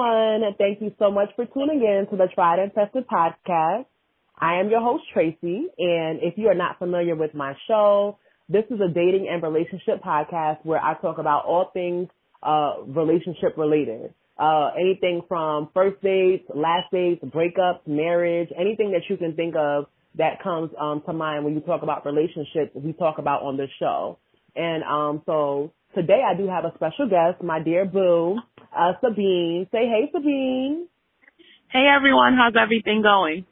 everyone. Thank you so much for tuning in to the Tried and Tested podcast. I am your host, Tracy, and if you are not familiar with my show, this is a dating and relationship podcast where I talk about all things uh, relationship related. Uh, anything from first dates, last dates, breakups, marriage, anything that you can think of that comes um, to mind when you talk about relationships, we talk about on this show. And um, so today I do have a special guest, my dear boo, uh, Sabine. Say hey, Sabine. Hey everyone, how's everything going?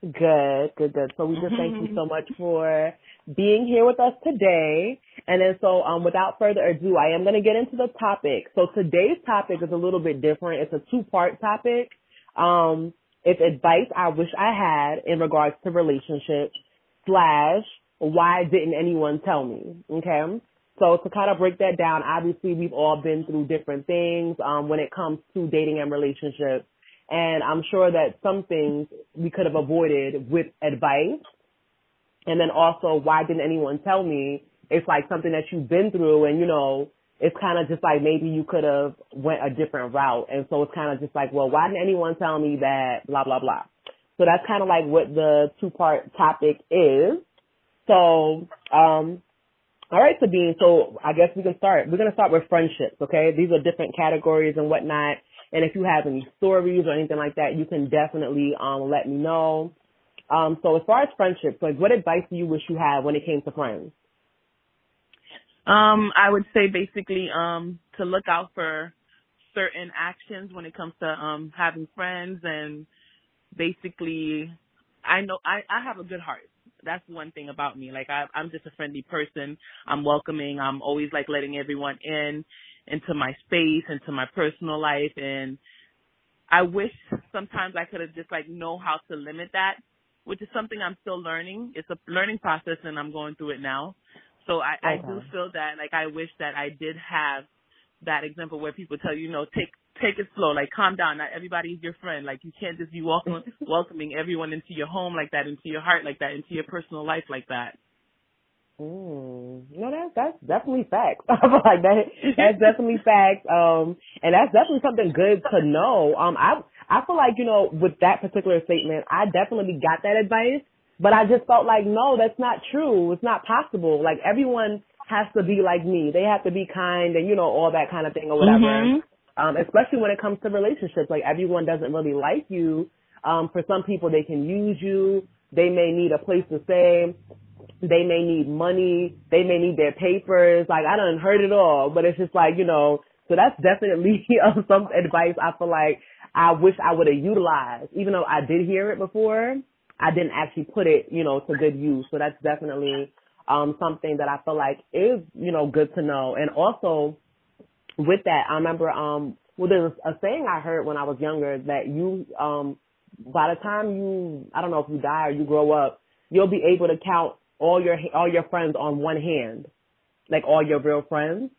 Good, good, good. So we just thank you so much for being here with us today. And then so um without further ado, I am going to get into the topic. So today's topic is a little bit different. It's a two-part topic. Um it's advice I wish I had in regards to relationships slash why didn't anyone tell me? Okay. So to kind of break that down, obviously we've all been through different things um, when it comes to dating and relationships. And I'm sure that some things we could have avoided with advice. And then also, why didn't anyone tell me? It's like something that you've been through and, you know, it's kind of just like maybe you could have went a different route. And so it's kind of just like, well, why didn't anyone tell me that blah, blah, blah. So that's kind of like what the two part topic is. So, um, all right, Sabine. So I guess we can start. We're going to start with friendships, okay? These are different categories and whatnot. And if you have any stories or anything like that, you can definitely um, let me know. Um, so as far as friendships, like what advice do you wish you had when it came to friends? Um, I would say basically um, to look out for certain actions when it comes to um, having friends and basically I know I, I have a good heart. That's one thing about me. Like I I'm just a friendly person. I'm welcoming. I'm always like letting everyone in into my space, into my personal life and I wish sometimes I could have just like know how to limit that, which is something I'm still learning. It's a learning process and I'm going through it now. So I, okay. I do feel that like I wish that I did have that example where people tell you, you know, take take it slow, like calm down. Not everybody's your friend. Like you can't just be welcoming welcoming everyone into your home like that, into your heart like that, into your personal life like that. Mm. No, that's that's definitely facts. like that that's definitely facts. Um and that's definitely something good to know. Um I I feel like, you know, with that particular statement, I definitely got that advice, but I just felt like no, that's not true. It's not possible. Like everyone has to be like me. They have to be kind and you know all that kind of thing or whatever. Mm-hmm. Um, especially when it comes to relationships, like everyone doesn't really like you. Um, for some people, they can use you. They may need a place to stay. They may need money. They may need their papers. Like I don't heard it all, but it's just like you know. So that's definitely um, some advice I feel like I wish I would have utilized, even though I did hear it before. I didn't actually put it, you know, to good use. So that's definitely um, something that I feel like is, you know, good to know. And also with that, I remember, um, well, there's a saying I heard when I was younger that you, um, by the time you, I don't know if you die or you grow up, you'll be able to count all your, all your friends on one hand. Like all your real friends.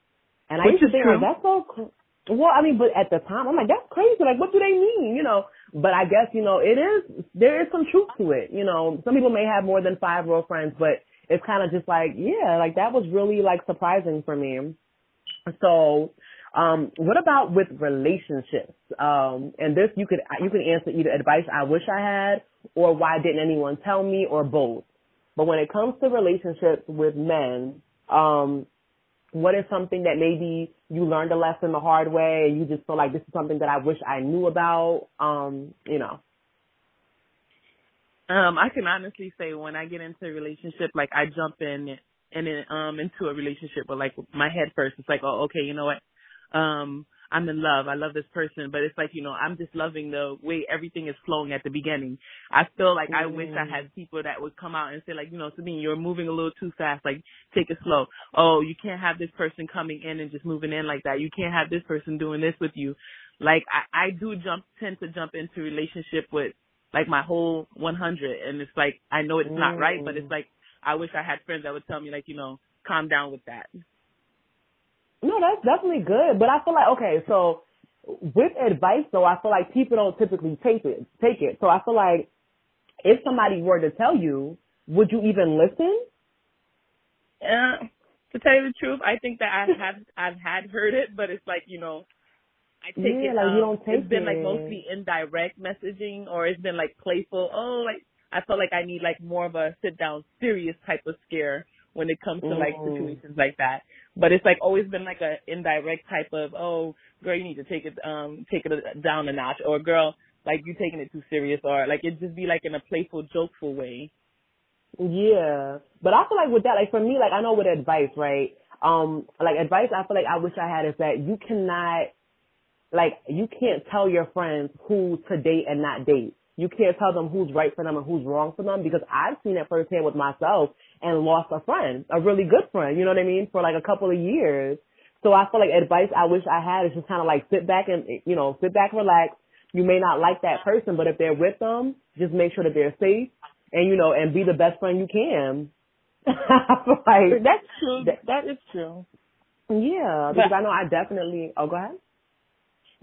And I used to think, like, that's so, well, I mean, but at the time, I'm like, that's crazy. Like, what do they mean? You know, but I guess, you know, it is, there is some truth to it. You know, some people may have more than five real friends, but it's kind of just like, yeah, like that was really like surprising for me. So, um, what about with relationships? Um, and this you could you can answer either advice I wish I had or why didn't anyone tell me or both. But when it comes to relationships with men, um, what is something that maybe you learned a lesson the hard way and you just feel like this is something that I wish I knew about? Um, you know. Um, I can honestly say when I get into a relationship, like I jump in and then um into a relationship with like my head first. It's like, oh, okay, you know what? Um, I'm in love. I love this person, but it's like, you know, I'm just loving the way everything is flowing at the beginning. I feel like mm. I wish I had people that would come out and say like, you know, to me, you're moving a little too fast. Like, take it slow. Oh, you can't have this person coming in and just moving in like that. You can't have this person doing this with you. Like, I, I do jump, tend to jump into relationship with like my whole 100 and it's like I know it's not right but it's mm. like I wish I had friends that would tell me like you know calm down with that. No, that's definitely good, but I feel like okay, so with advice though, I feel like people don't typically take it take it. So I feel like if somebody were to tell you, would you even listen? Uh, to tell you the truth, I think that I have I've had heard it, but it's like you know I take yeah, it. like um, you don't take It's been it. like mostly indirect messaging, or it's been like playful. Oh, like I felt like I need like more of a sit down, serious type of scare when it comes to like situations like that. But it's like always been like a indirect type of, oh, girl, you need to take it, um, take it down a notch, or girl, like you taking it too serious, or like it just be like in a playful, jokeful way. Yeah, but I feel like with that, like for me, like I know with advice, right? Um, like advice, I feel like I wish I had is that you cannot, like, you can't tell your friends who to date and not date. You can't tell them who's right for them and who's wrong for them because I've seen it firsthand with myself and lost a friend, a really good friend. You know what I mean? For like a couple of years. So I feel like advice I wish I had is just kind of like sit back and you know sit back, relax. You may not like that person, but if they're with them, just make sure that they're safe and you know, and be the best friend you can. Like That's true. that is true. yeah, because I know I definitely. Oh, go ahead.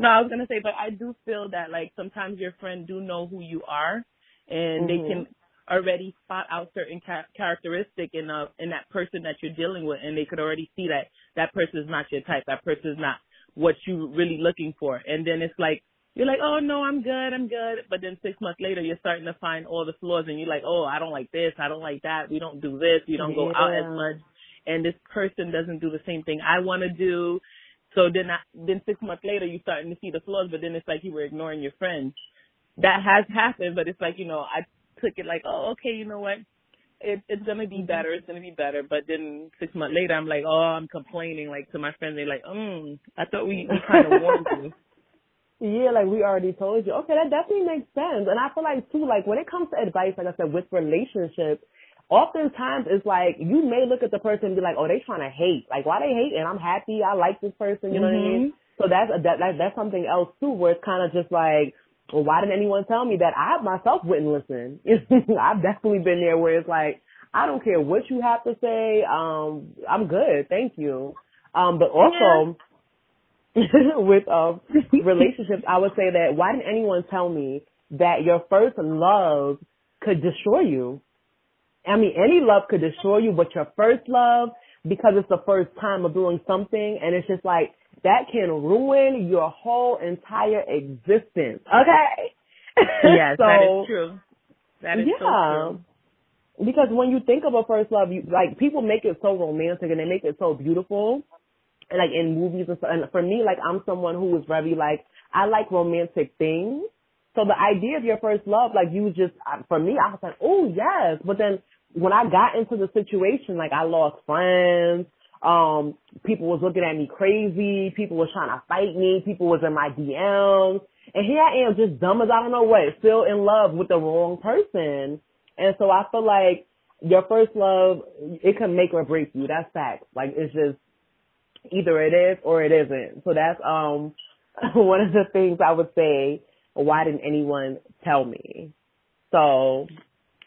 No, I was gonna say, but I do feel that like sometimes your friend do know who you are, and they Mhm. can already spot out certain ca- characteristic in a in that person that you're dealing with, and they could already see that that person is not your type. That person is not what you really looking for, and then it's like you're like, oh no, I'm good, I'm good, but then six months later you're starting to find all the flaws, and you're like, oh, I don't like this, I don't like that, we don't do this, we don't go out as much, and this person doesn't do the same thing I want to do. So then, I, then six months later, you're starting to see the flaws, but then it's like you were ignoring your friends. That has happened, but it's like you know, I took it like, oh, okay, you know what, it, it's gonna be better, it's gonna be better. But then six months later, I'm like, oh, I'm complaining like to my friends. They're like, mm, I thought we, we kind of warned you. Yeah, like we already told you. Okay, that definitely makes sense. And I feel like too, like when it comes to advice, like I said, with relationships, oftentimes it's like you may look at the person and be like, oh, they trying to hate. Like why they hate? And I'm happy. I like this person. You know what I mean? So that's that, that that's something else too, where it's kind of just like, well, why didn't anyone tell me that? I myself wouldn't listen. I've definitely been there where it's like, I don't care what you have to say. Um, I'm good, thank you. Um, but also with um relationships, I would say that why didn't anyone tell me that your first love could destroy you? I mean, any love could destroy you, but your first love, because it's the first time of doing something, and it's just like that can ruin your whole entire existence. Okay. Yes, so, that is true. That is so yeah. true. Because when you think of a first love, you like people make it so romantic and they make it so beautiful, and like in movies and stuff. And for me, like I'm someone who is very like I like romantic things. So the idea of your first love, like you just for me, I was like, oh yes. But then when I got into the situation, like I lost friends. Um, people was looking at me crazy. People was trying to fight me. People was in my DMs. And here I am, just dumb as I don't know what, still in love with the wrong person. And so I feel like your first love, it can make or break you. That's fact. Like it's just either it is or it isn't. So that's um one of the things I would say. Why didn't anyone tell me? So,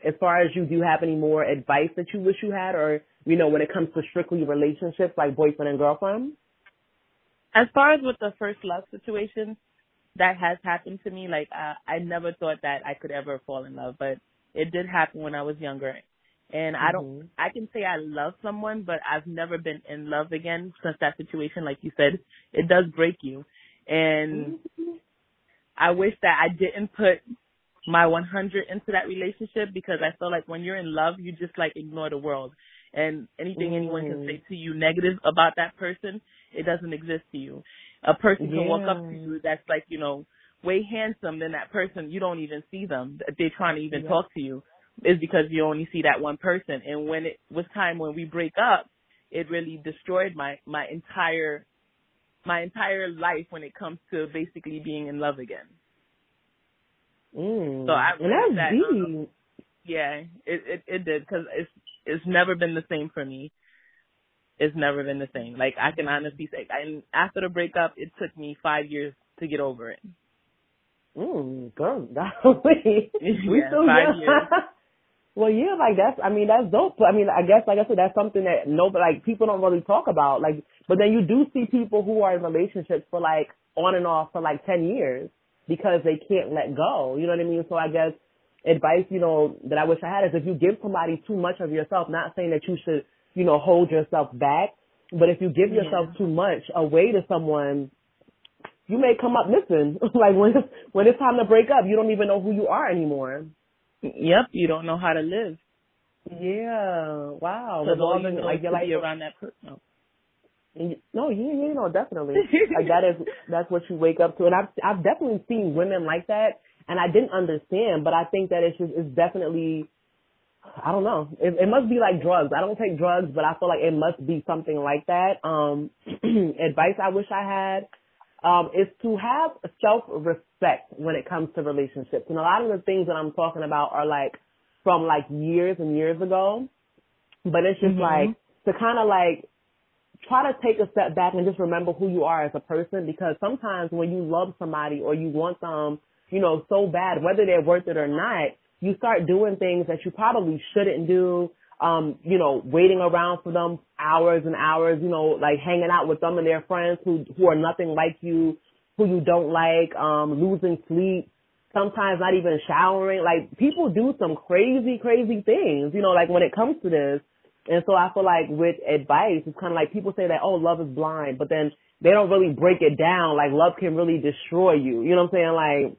as far as you do have any more advice that you wish you had, or you know, when it comes to strictly relationships like boyfriend and girlfriend? As far as with the first love situation, that has happened to me. Like uh, I never thought that I could ever fall in love, but it did happen when I was younger. And I don't, Mhm. I can say I love someone, but I've never been in love again since that situation. Like you said, it does break you. And I wish that I didn't put my 100 into that relationship because I feel like when you're in love, you just like ignore the world. And anything anyone can Mm. say to you negative about that person, it doesn't exist to you. A person can walk up to you that's like, you know, way handsome than that person, you don't even see them. They're trying to even Yeah. talk to you. Is because you only see that one person. And when it was time when we break up, it really destroyed my my entire my entire life when it comes to basically being in love again. Mm. So I and that's that, um. Yeah, it it, it did because it's it's never been the same for me. It's never been the same. Like I can honestly say, and after the breakup, it took me five years to get over it. Mm, girl, golly. we Yeah, still five young. years. Well, yeah, like that's. I mean, that's dope. I mean, I guess, like I said, that's something that nobody, like, people don't really talk about. Like, but then you do see people who are in relationships for like on and off for like ten years because they can't let go. You know what I mean? So I guess advice, you know, that I wish I had is if you give somebody too much of yourself, not saying that you should, you know, hold yourself back, but if you give Yeah. yourself too much away to someone, you may come up missing. like when it's, when it's time to break up, you don't even know who you are anymore. Yep, you don't know how to live. Yeah. Wow. With all the like your life around that person. No. No, yeah, yeah, no, definitely. like that is that's what you wake up to, and I've I've definitely seen women like that, and I didn't understand, but I think that it's just it's definitely, I don't know, it, it must be like drugs. I don't take drugs, but I feel like it must be something like that. Um, advice I wish I had, um, is to have self respect when it comes to relationships, and a lot of the things that I'm talking about are like from like years and years ago, but it's just mm-hmm. like to kind of like try to take a step back and just remember who you are as a person because sometimes when you love somebody or you want them, you know, so bad, whether they're worth it or not, you start doing things that you probably shouldn't do. Um, you know, waiting around for them hours and hours, you know, like hanging out with them and their friends who who are nothing like you, who you don't like, um, losing sleep, sometimes not even showering. Like people do some crazy, crazy things, you know, like when it comes to this. And so I feel like with advice, it's kind of like people say that, oh, love is blind, but then they don't really break it down. Like love can really destroy you. You know what I'm saying? Like,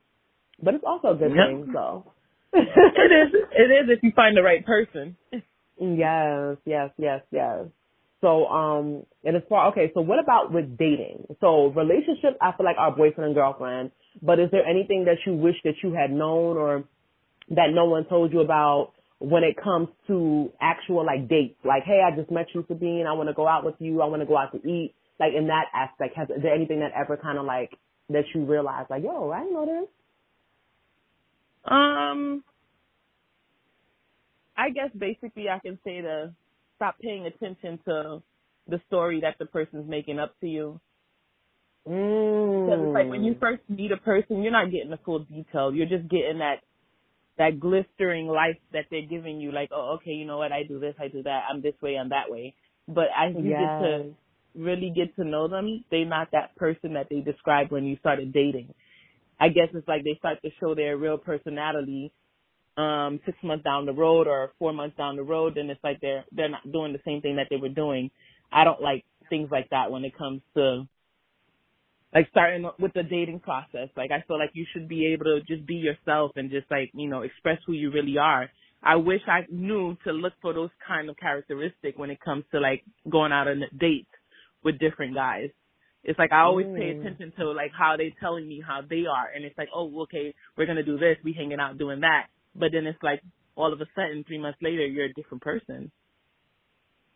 but it's also a good yep. thing. So it is. It is if you find the right person. yes, yes, yes, yes. So, um, and as far, okay, so what about with dating? So relationships, I feel like our boyfriend and girlfriend, but is there anything that you wish that you had known or that no one told you about when it comes to actual like dates. Like, hey, I just met you, Sabine. I want to go out with you. I want to go out to eat. Like in that aspect, has is there anything that ever kind of like that you realize like, yo, I know this? Um, I guess basically I can say to stop paying attention to the story that the person's making up to you. Mm. Because it's like when you mm. first meet a person, you're not getting the full detail. You're just getting that that glistering life that they're giving you, like, oh, okay, you know what, I do this, I do that, I'm this way, I'm that way. But as you yes. get to really get to know them, they're not that person that they described when you started dating. I guess it's like they start to show their real personality um six months down the road or four months down the road then it's like they're they're not doing the same thing that they were doing. I don't like things like that when it comes to like starting with the dating process. Like I feel like you should be able to just be yourself and just like, you know, express who you really are. I wish I knew to look for those kind of characteristics when it comes to like going out on dates with different guys. It's like I always mm. pay attention to like how they're telling me how they are and it's like, oh, okay, we're gonna do this, we hanging out doing that. But then it's like all of a sudden, three months later, you're a different person.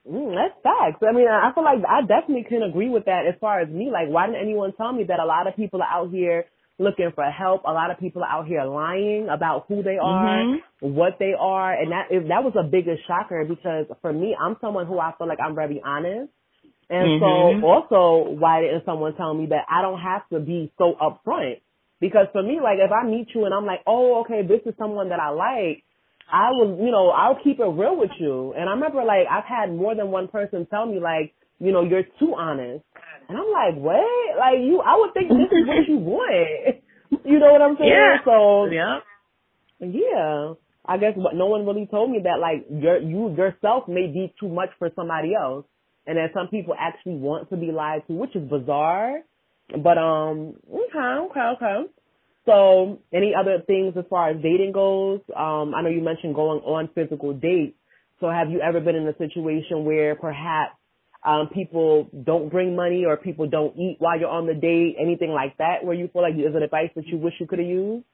Mm, that's facts. I mean, I feel like I definitely can agree with that as far as me. Like, why didn't anyone tell me that a lot of people are out here looking for help? A lot of people are out here lying about who they are, mm-hmm. what they are, and that that was a biggest shocker because for me, I'm someone who I feel like I'm very honest. And mm-hmm. so also, why didn't someone tell me that I don't have to be so upfront? Because for me, like, if I meet you and I'm like, oh, okay, this is someone that I like, I will, you know, I'll keep it real with you. And I remember like I've had more than one person tell me like, you know, you're too honest. And I'm like, what? Like you, I would think this is what you want. you know what I'm saying? Yeah. So yeah, yeah. I guess what no one really told me that like your you yourself may be too much for somebody else, and that some people actually want to be lied to, which is bizarre. But um, okay, okay, okay. So, any other things as far as dating goes? Um, I know you mentioned going on physical dates. So, have you ever been in a situation where perhaps um, people don't bring money or people don't eat while you're on the date? Anything like that, where you feel like is it advice that you wish you could have used?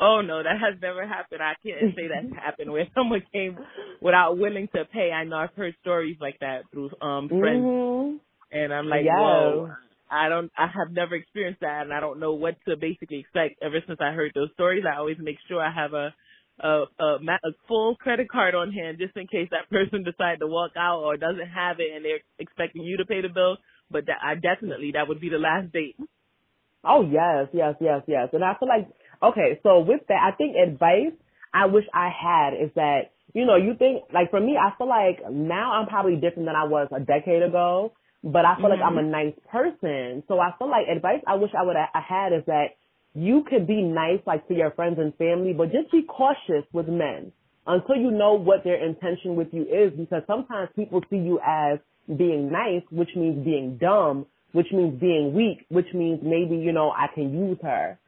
Oh no, that has never happened. I can't say that's happened where someone came without willing to pay. I know I've heard stories like that through um friends, mm-hmm. and I'm like, yes. whoa. I don't, I have never experienced that, and I don't know what to basically expect. Ever since I heard those stories, I always make sure I have a a, a, a full credit card on hand just in case that person decides to walk out or doesn't have it, and they're expecting you to pay the bill. But that, I definitely that would be the last date. Oh yes, yes, yes, yes. And I feel like okay, so with that, I think advice I wish I had is that you know you think like for me, I feel like now I'm probably different than I was a decade ago but I feel mm-hmm. like I'm a mm-hmm. nice person. So I feel like advice I wish I would have had is that you could be nice like to your friends and family, but just be cautious with men until you know what their intention with you is because sometimes people see you as being nice, which means being dumb which means being weak, which means maybe, you know, I can use her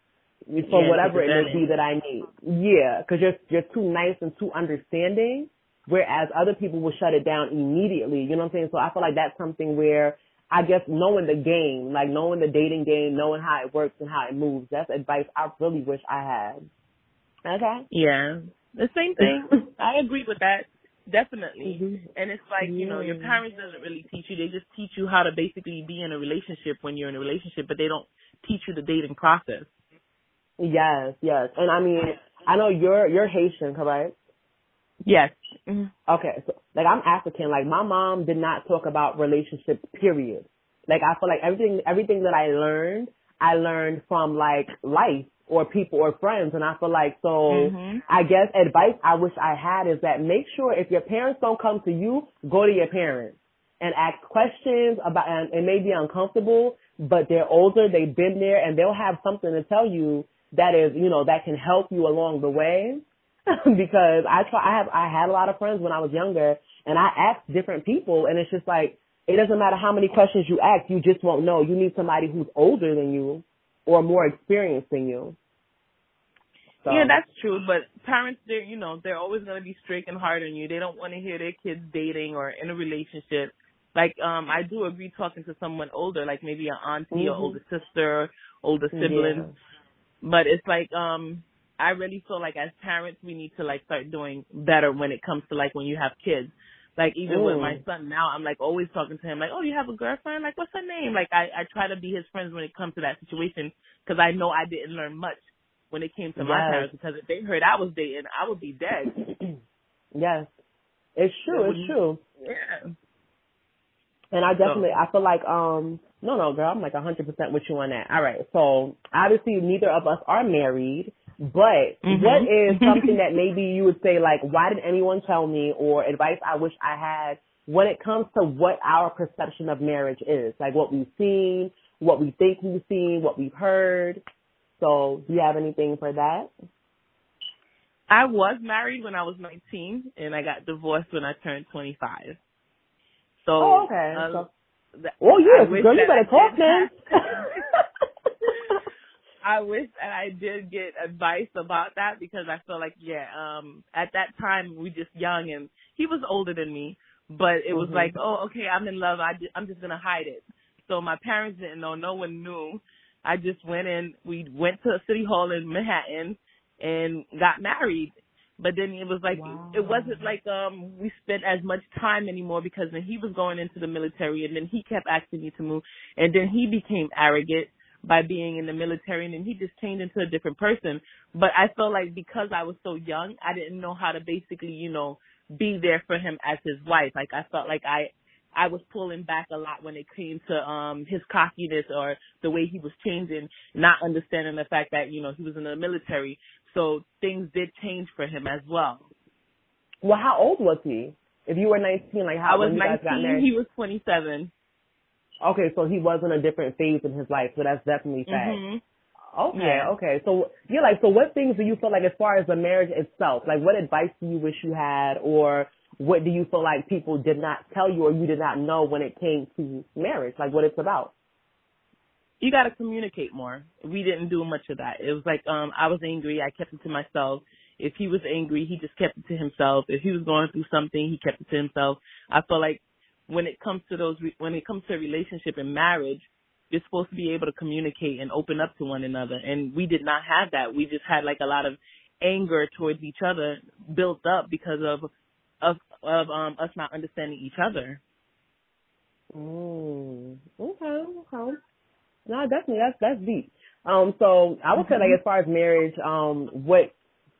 for Yeah, whatever it may be that I need. Yeah, because you're you're too nice and too understanding, whereas other people will shut it down immediately. You know what I'm saying? So I feel like that's something where I guess knowing the game, like knowing the dating game, knowing how it works and how it moves, that's advice I really wish I had. Okay. Yeah. The same thing. I agree with that. Definitely. Mhm. And it's like, you know, your parents doesn't really teach you. They just teach you how to basically be in a relationship when you're in a relationship, but they don't teach you the dating process. Yes, yes, and I mean, I know you're you're Haitian, correct? Yes. hmm Okay, so like I'm African. Like my mom did not talk about relationships. Period. Like I feel like everything everything that I learned, I learned from like life or people or friends, and I feel like so. Mhm. I guess advice I wish I had is that make sure if your parents don't come to you, go to your parents and ask questions about, and it may be uncomfortable, but they're older, they've been there, and they'll have something to tell you that is, you know, that can help you along the way. because I try, I have, I had a lot of friends when I was younger, and I asked different people, and it's just like, it doesn't matter how many questions you ask, you just won't know. You need somebody who's older than you or more experienced than you. So, Yeah, that's true. But parents, they're you know they're always gonna be strict and hard on you. They don't want to hear their kids dating or in a relationship. Like um, I do agree talking to someone older, like maybe an auntie or Mhm. older sister, older sibling. But it's like um, I really feel like as parents we need to like start doing better when it comes to like when you have kids. Like even with my Mm. son now, I'm like always talking to him like, oh, you have a girlfriend? Like, what's her name? Like I I try to be his friends when it comes to that situation because I know I didn't learn much when it came to my parents because if they heard I was dating, I would be dead. yes, it's true. It It's true. Yeah. And I definitely, I feel like, um, no, no, girl, I'm like 100% with you on that. All right. So obviously neither of us are married, but Mhm. what is something that maybe you would say like, why didn't anyone tell me or advice I wish I had when it comes to what our perception of marriage is? Like what we've seen, what we think we've seen, what we've heard. So do you have anything for that? I was married when I was 19 and I got divorced when I turned 25. So, Oh, okay. uh, So- Oh I girl, you better talk did then. I wish that I did get advice about that because I feel like, yeah, um, at that time we just young and he was older than me, but it was Mhm. like, oh, okay, I'm in love. I I'm just gonna hide it. So my parents didn't know. No one knew. I just went in. We went to a city hall in Manhattan and got married. But then it was like Wow. it wasn't like um we spent as much time anymore because then he was going into the military and then he kept asking me to move and then he became arrogant by being in the military and then he just changed into a different person. But I felt like because I was so young, I didn't know how to basically, you know, be there for him as his wife. Like I felt like I I was pulling back a lot when it came to um his cockiness or the way he was changing, not understanding the fact that, you know, he was in the military. So things did change for him as well. well, how old was he? If you were 19, like how I was when you guys got 19, he was 27. Okay, so he was in a different phase in his life, so that's definitely fact. hmm Okay, Yeah. okay. So you're like, so what things do you feel like as far as the marriage itself? Like what advice do you wish you had or what do you feel like people did not tell you or you did not know when it came to marriage? Like what it's about? you got to communicate more. We didn't do much of that. It was like um I was angry, I kept it to myself. If he was angry, he just kept it to himself. If he was going through something, he kept it to himself. I feel like when it comes to those re- when it comes to a relationship and marriage, you're supposed to be able to communicate and open up to one another. And we did not have that. We just had like a lot of anger towards each other built up because of of of um us not understanding each other. Mm, okay, okay. No, definitely that's that's deep. Um, so I would say like as far as marriage, um, what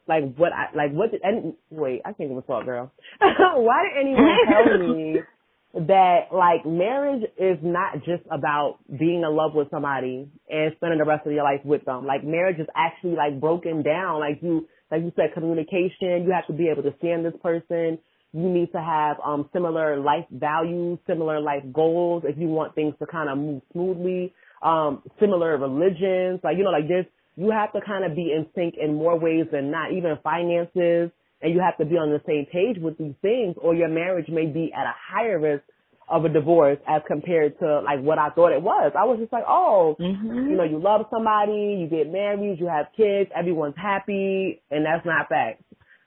like what I like what did and wait, I can't even talk, girl. Why did anyone tell me that like marriage is not just about being in love with somebody and spending the rest of your life with them. Like marriage is actually like broken down. Like you like you said, communication, you have to be able to stand this person. You need to have um similar life values, similar life goals if you want things to kind of move smoothly. Um, similar religions, like you know, like this you have to kind of be in sync in more ways than not, even finances, and you have to be on the same page with these things, or your marriage may be at a higher risk of a divorce as compared to like what I thought it was. I was just like, oh, Mm-hmm. you know, you love somebody, you get married, you have kids, everyone's happy, and that's not fact.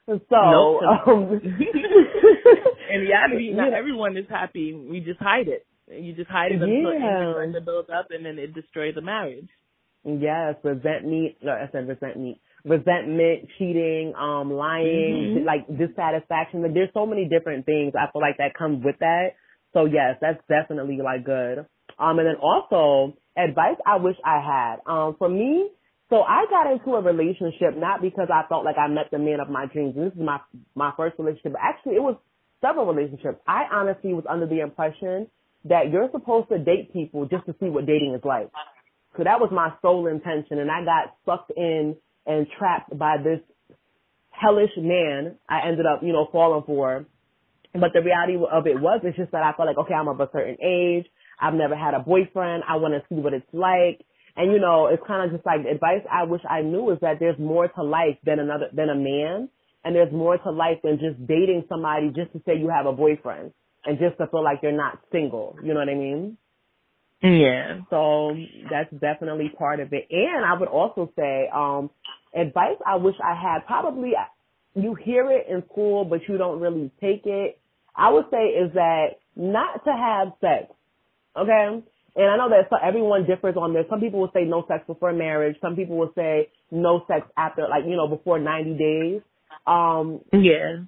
So, Nope. um, In reality, not Yeah. everyone is happy. We just hide it. You just hide it until Yeah. anger starts to build up, and then it destroys the marriage. Yes, resentment. No, I said resentment. Resentment, cheating, um, lying, Mhm. like dissatisfaction. Like, there's so many different things. I feel like that comes with that. So yes, that's definitely like good. Um, and then also advice I wish I had. Um, for me, so I got into a relationship not because I felt like I met the man of my dreams. This is my my first relationship. Actually, it was several relationships. I honestly was under the impression that you're supposed to date people just to see what dating is like. So that was my sole intention, and I got sucked in and trapped by this hellish man. I ended up, you know, falling for. But the reality of it was, it's just that I felt like, okay, I'm of a certain age. I've never had a boyfriend. I want to see what it's like. And you know, it's kind of just like the advice I wish I knew is that there's more to life than another, than a man. And there's more to life than just dating somebody just to say you have a boyfriend and just to feel like you're not single. You know what I mean? Yeah. So that's definitely part of it. And I would also say, um, advice I wish I had probably you hear it in school, but you don't really take it. I would say is that not to have sex. Okay. And I know that so everyone differs on this. Some people will say no sex before marriage. Some people will say no sex after, like, you know, before 90 days. Um, Yeah.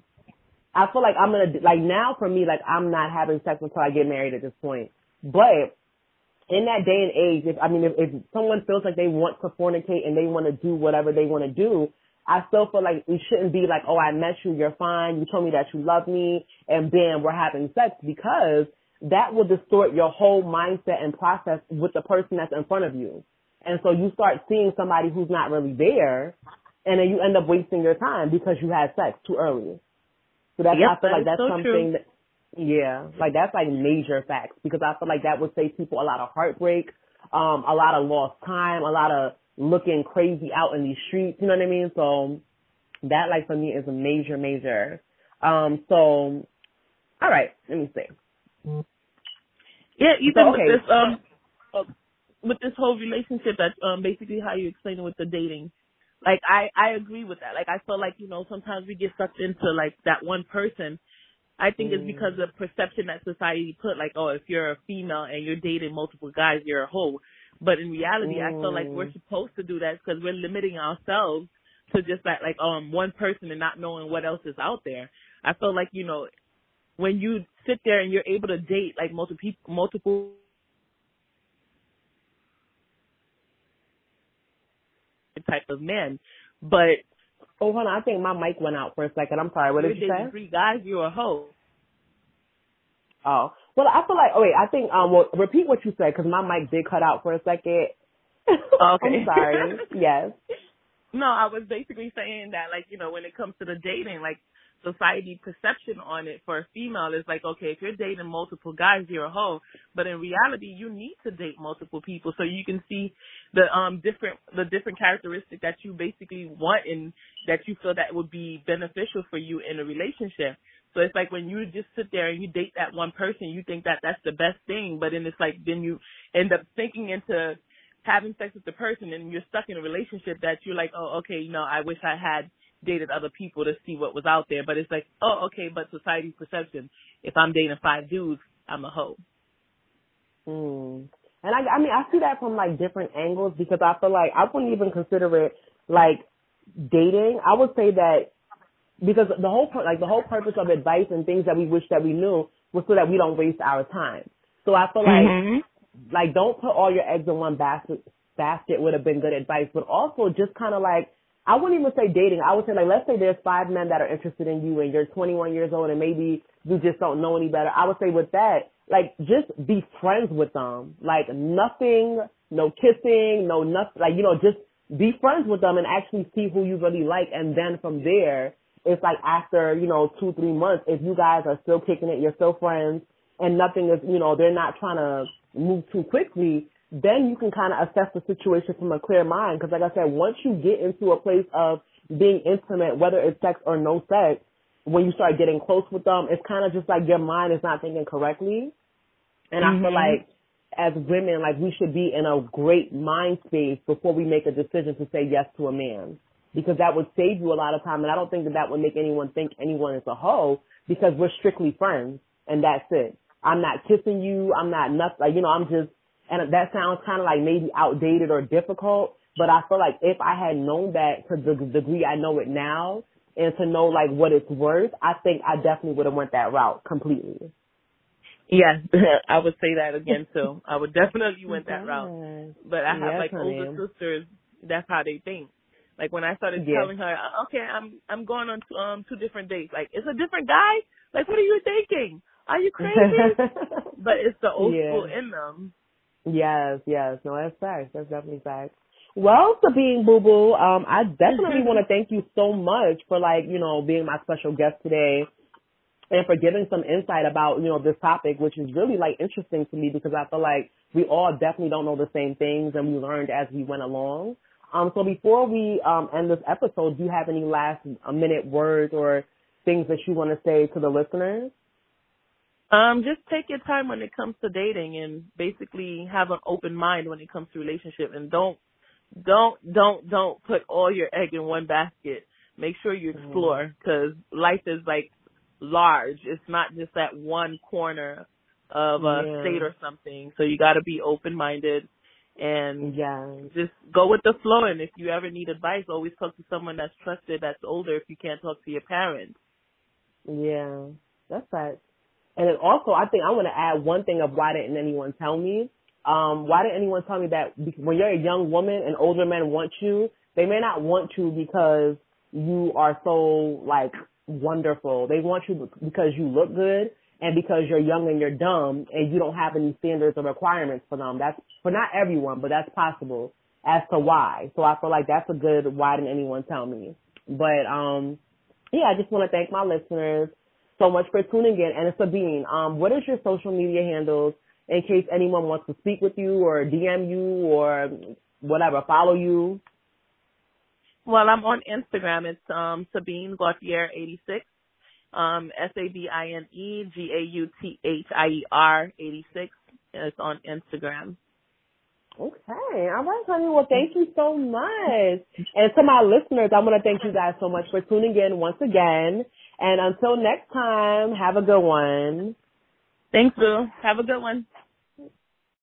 I feel like I'm gonna like now for me like I'm not having sex until I get married at this point. But in that day and age, if I mean if, if someone feels like they want to fornicate and they want to do whatever they want to do, I still feel like we shouldn't be like, oh, I met you, you're fine, you told me that you love me, and bam, we're having sex because that will distort your whole mindset and process with the person that's in front of you. And so you start seeing somebody who's not really there, and then you end up wasting your time because you had sex too early. So that's Yep, I feel that like that's so something true. that yeah, like that's like major facts because I feel like that would save people a lot of heartbreak, um, a lot of lost time, a lot of looking crazy out in these streets. You know what I mean? So that like for me is a major, major. Um, so all right, let me see. Yeah, even So, okay. with this um uh, with this whole relationship that's um basically how you explain it with the dating. Like I I agree with that. Like I feel like, you know, sometimes we get sucked into like that one person. I think it's because of perception that society put like, oh, if you're a female and you're dating multiple guys, you're a hoe. But in reality, I feel like we're Mm. supposed to do that because we're limiting ourselves to just that like um one person and not knowing what else is out there. I feel like, you know, when you sit there and you're able to date like multiple people, multiple type of men, but Oh, hold on, I think my mic went out for a second. I'm sorry. What did you say? three guys, you're a hoe. Oh, well, I feel like. Oh wait, I think. Um, well, repeat what you said because my mic did cut out for a second. Okay. I'm sorry. Yes. No, I was basically saying that, like, you know, when it comes to the dating, like, society perception on it for a female is like, okay, if you're dating multiple guys, you're a hoe. But in reality, you need to date multiple people so you can see the um different the different characteristic that you basically want and that you feel that would be beneficial for you in a relationship. So it's like when you just sit there and you date that one person, you think that that's the best thing, but then it's like then you end up thinking into having sex with the person and you're stuck in a relationship that you're like, oh, okay, you know, I wish I had dated other people to see what was out there. But it's like, oh, okay, but society's perception, if I'm dating five dudes, I'm a hoe. Mm. And I, I mean, I see that from like different angles because I feel like I wouldn't even consider it like dating. I would say that because the whole pur- like the whole purpose of advice and things that we wish that we knew was so that we don't waste our time. So I feel like Mm-hmm. like don't put all your eggs in one basket basket would have been good advice, but also just kind of like I wouldn't even say dating. I would say like let's say there's five men that are interested in you and you're 21 years old and maybe you just don't know any better. I would say with that, like just be friends with them. Like nothing, no kissing, no nothing. Like you know, just be friends with them and actually see who you really like, and then from there, it's like after you know two three months, if you guys are still kicking it, you're still friends, and nothing is you know they're not trying to move too quickly, then you can kind of assess the situation from a clear mind. Because like I said, once you get into a place of being intimate, whether it's sex or no sex, when you start getting close with them, it's kind of just like your mind is not thinking correctly. And mm-hmm. I feel mm-hmm. like as women, like we should be in a great mind space before we make a decision to say yes to a man. Because that would save you a lot of time. And I don't think that that would make anyone think anyone is a hoe because we're strictly friends and that's it. I'm not kissing you. I'm not nothing. Like, you know, I'm just, and that sounds kind of like maybe outdated or difficult, but I feel like if I had known that to the degree I know it now and to know like what it's worth, I think I definitely would have went that route completely. Yes, I would say that again too. I would definitely went that route. But I have yes, like honey. older sisters. That's how they think. Like when I started yes. telling her, okay, I'm I'm going on two, um two different dates. Like it's a different guy. Like what are you thinking? Are you crazy? but it's the old yeah. school in them. Yes, yes. No, that's facts. That's definitely facts. Well, Sabine Boo Boo, um, I definitely want to thank you so much for like, you know, being my special guest today and for giving some insight about, you know, this topic, which is really like interesting to me because I feel like we all definitely don't know the same things and we learned as we went along. Um, so before we um, end this episode, do you have any last minute words or things that you want to say to the listeners? Um, just take your time when it comes to dating and basically have an open mind when it comes to relationship and don't don't don't don't put all your egg in one basket. Make sure you mm-hmm. explore because life is like large. It's not just that one corner of a yeah. state or something. So you got to be open minded and yeah. just go with the flow. And if you ever need advice, always talk to someone that's trusted, that's older. If you can't talk to your parents. Yeah, that's right. And then also, I think I want to add one thing of why didn't anyone tell me? Um, why didn't anyone tell me that when you're a young woman and older men want you, they may not want you because you are so like wonderful. They want you because you look good and because you're young and you're dumb and you don't have any standards or requirements for them. That's for not everyone, but that's possible as to why. So I feel like that's a good why didn't anyone tell me? But um yeah, I just want to thank my listeners so much for tuning in. And Sabine, um, what is your social media handles in case anyone wants to speak with you or DM you or whatever, follow you? Well, I'm on Instagram. It's um, Sabine Gauthier 86. Um, S A B I N E G A U T H I E R 86. It's on Instagram. Okay. All right, honey. Well, thank you so much. And to my listeners, I want to thank you guys so much for tuning in once again. And until next time, have a good one. Thanks, Boo. Have a good one.